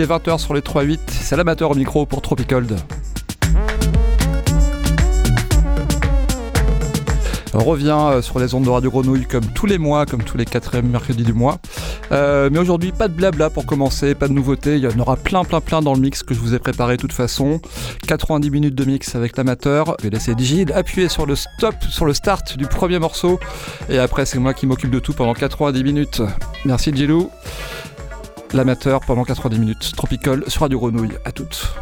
Yo, il est 20h sur les 3-8, c'est l'amateur au micro pour Tropicold. On revient euh, sur les ondes de Radio Grenouille comme tous les mois, comme tous les quatrièmes mercredis du mois. Euh, mais aujourd'hui, pas de blabla pour commencer, pas de nouveautés. Il y en aura plein, plein, plein dans le mix que je vous ai préparé de toute façon. 90 minutes de mix avec l'amateur. Je vais laisser Digil appuyer sur le stop, sur le start du premier morceau. Et après, c'est moi qui m'occupe de tout pendant 90 minutes. Merci Gilou. L'amateur pendant 90 minutes. Tropical sur Radio Grenouille. À toutes.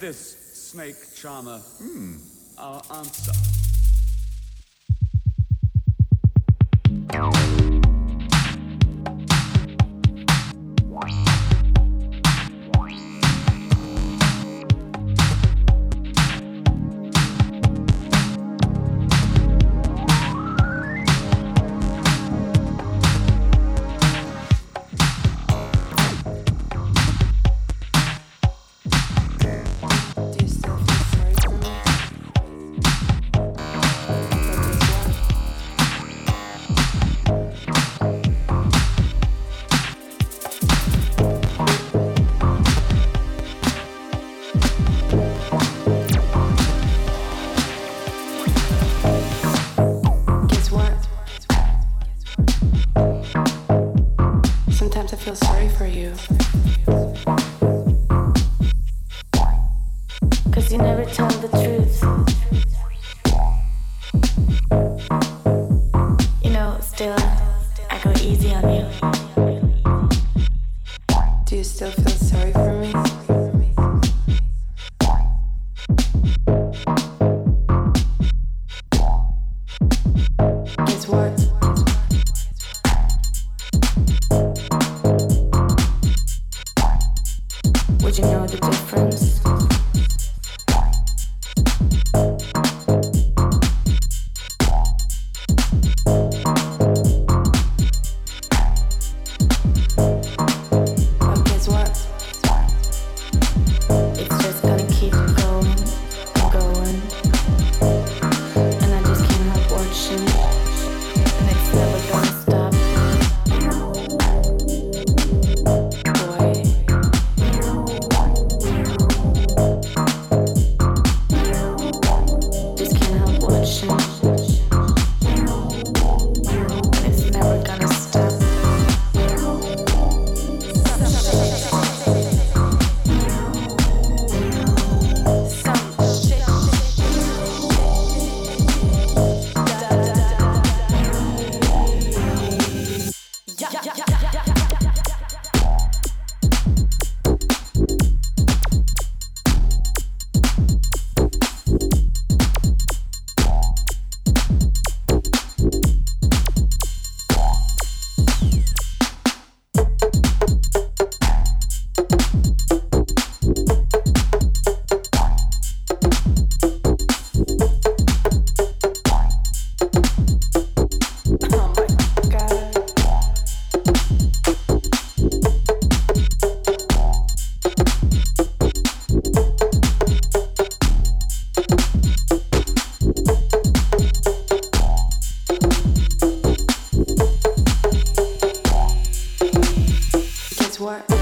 This snake charmer hmm, our answer. what?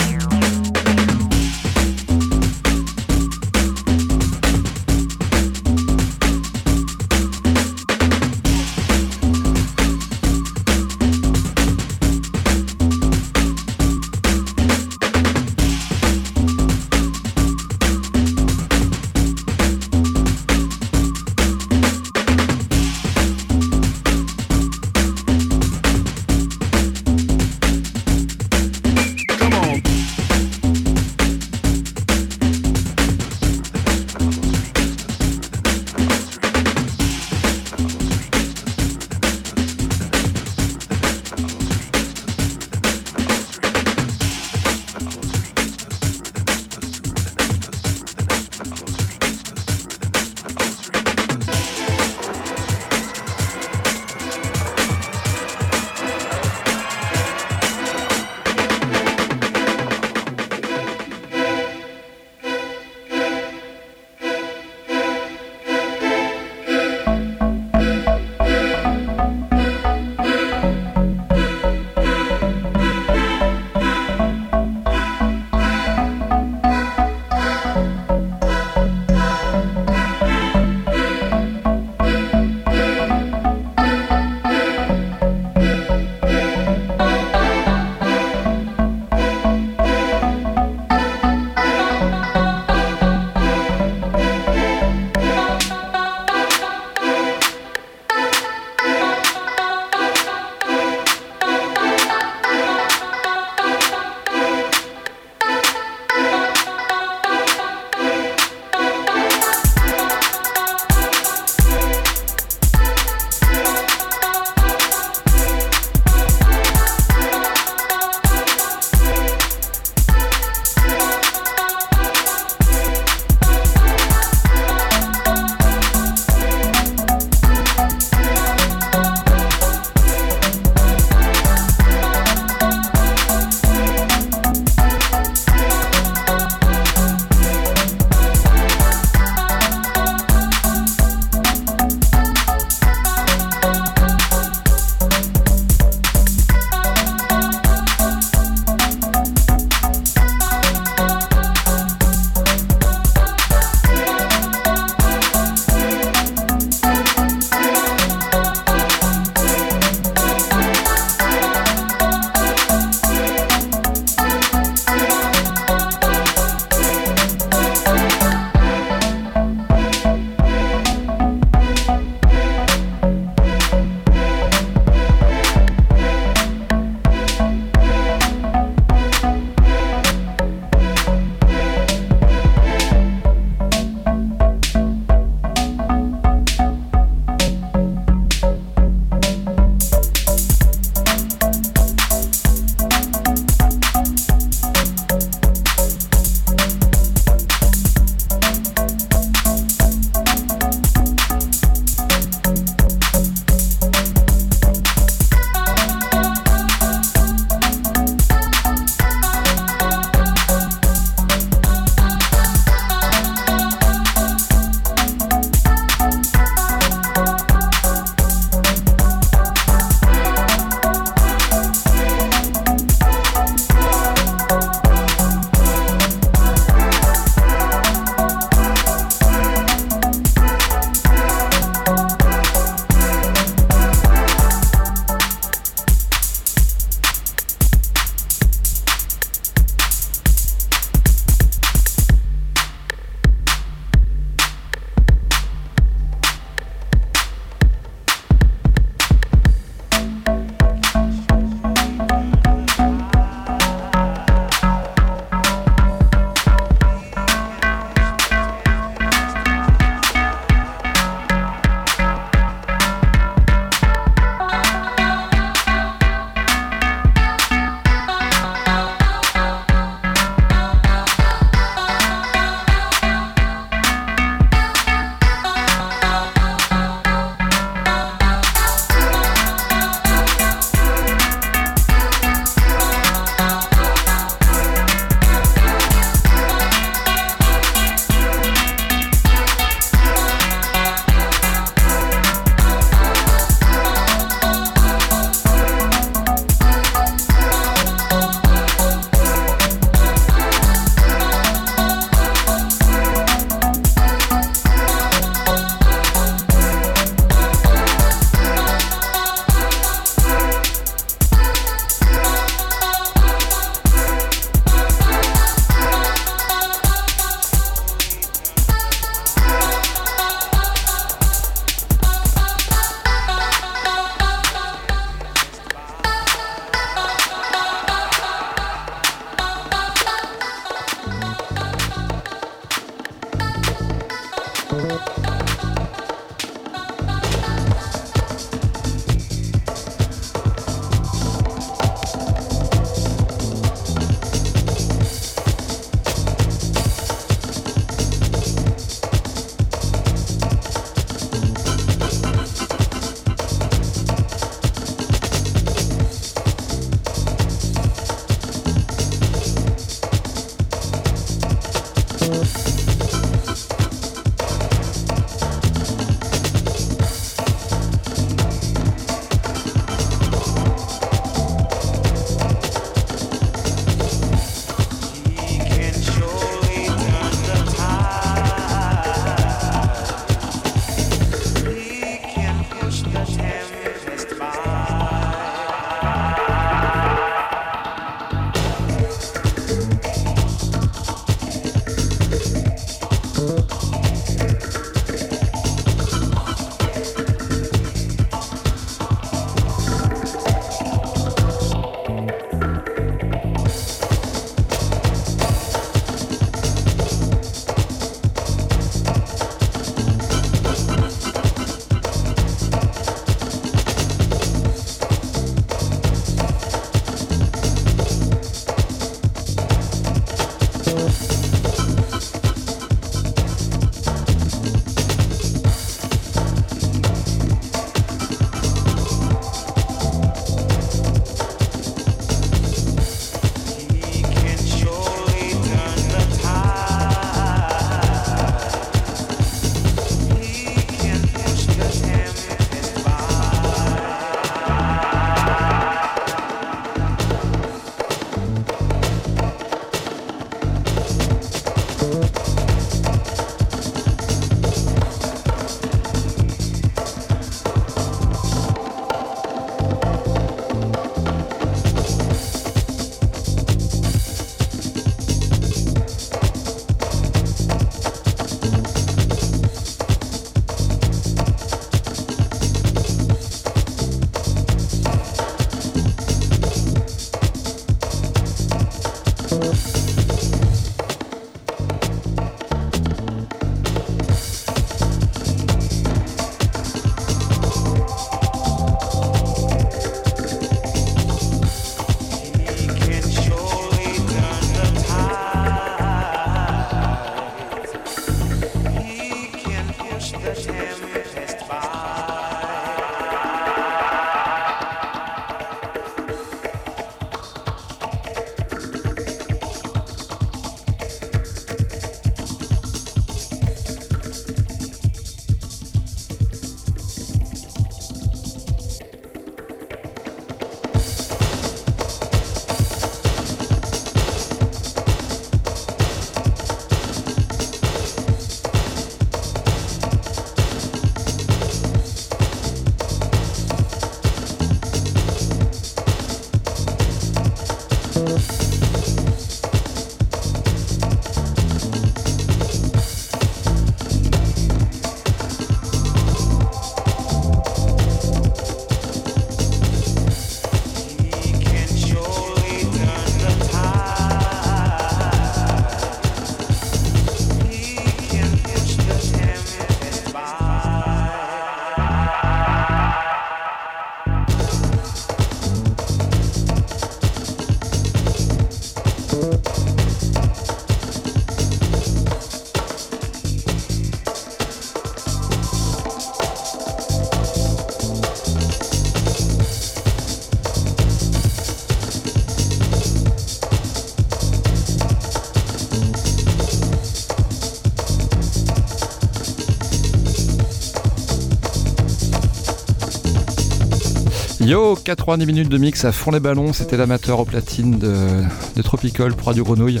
Yo, 90 minutes de mix à fond les ballons, c'était l'amateur au platine de, Tropical pour Radio Grenouille.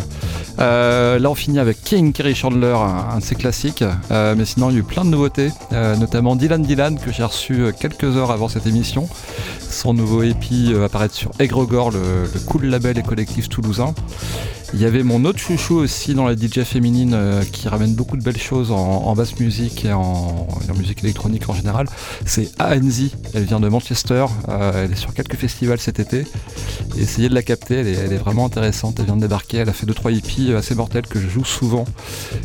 Euh, là on finit avec King Kerry Chandler, un, de ses classiques, euh, mais sinon il y a eu plein de nouveautés, euh, notamment Dylan Dylan que j'ai reçu quelques heures avant cette émission. Son nouveau EP va apparaître sur Egregore, le, le cool label et collectif toulousain. Il y avait mon autre chouchou aussi dans la DJ féminine euh, qui ramène beaucoup de belles choses en, en basse musique et en, musique électronique en général. C'est ANZ. Elle vient de Manchester. Euh, elle est sur quelques festivals cet été. Essayez de la capter. Elle est, vraiment intéressante. Elle vient de débarquer. Elle a fait 2-3 hippies assez mortels que je joue souvent.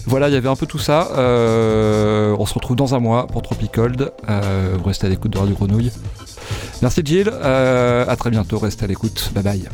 Voilà, il y avait un peu tout ça. Euh, on se retrouve dans un mois pour Tropicold. Vous restez à l'écoute de Radio Grenouille. Merci Jill. Euh, à très bientôt. Restez à l'écoute. Bye bye.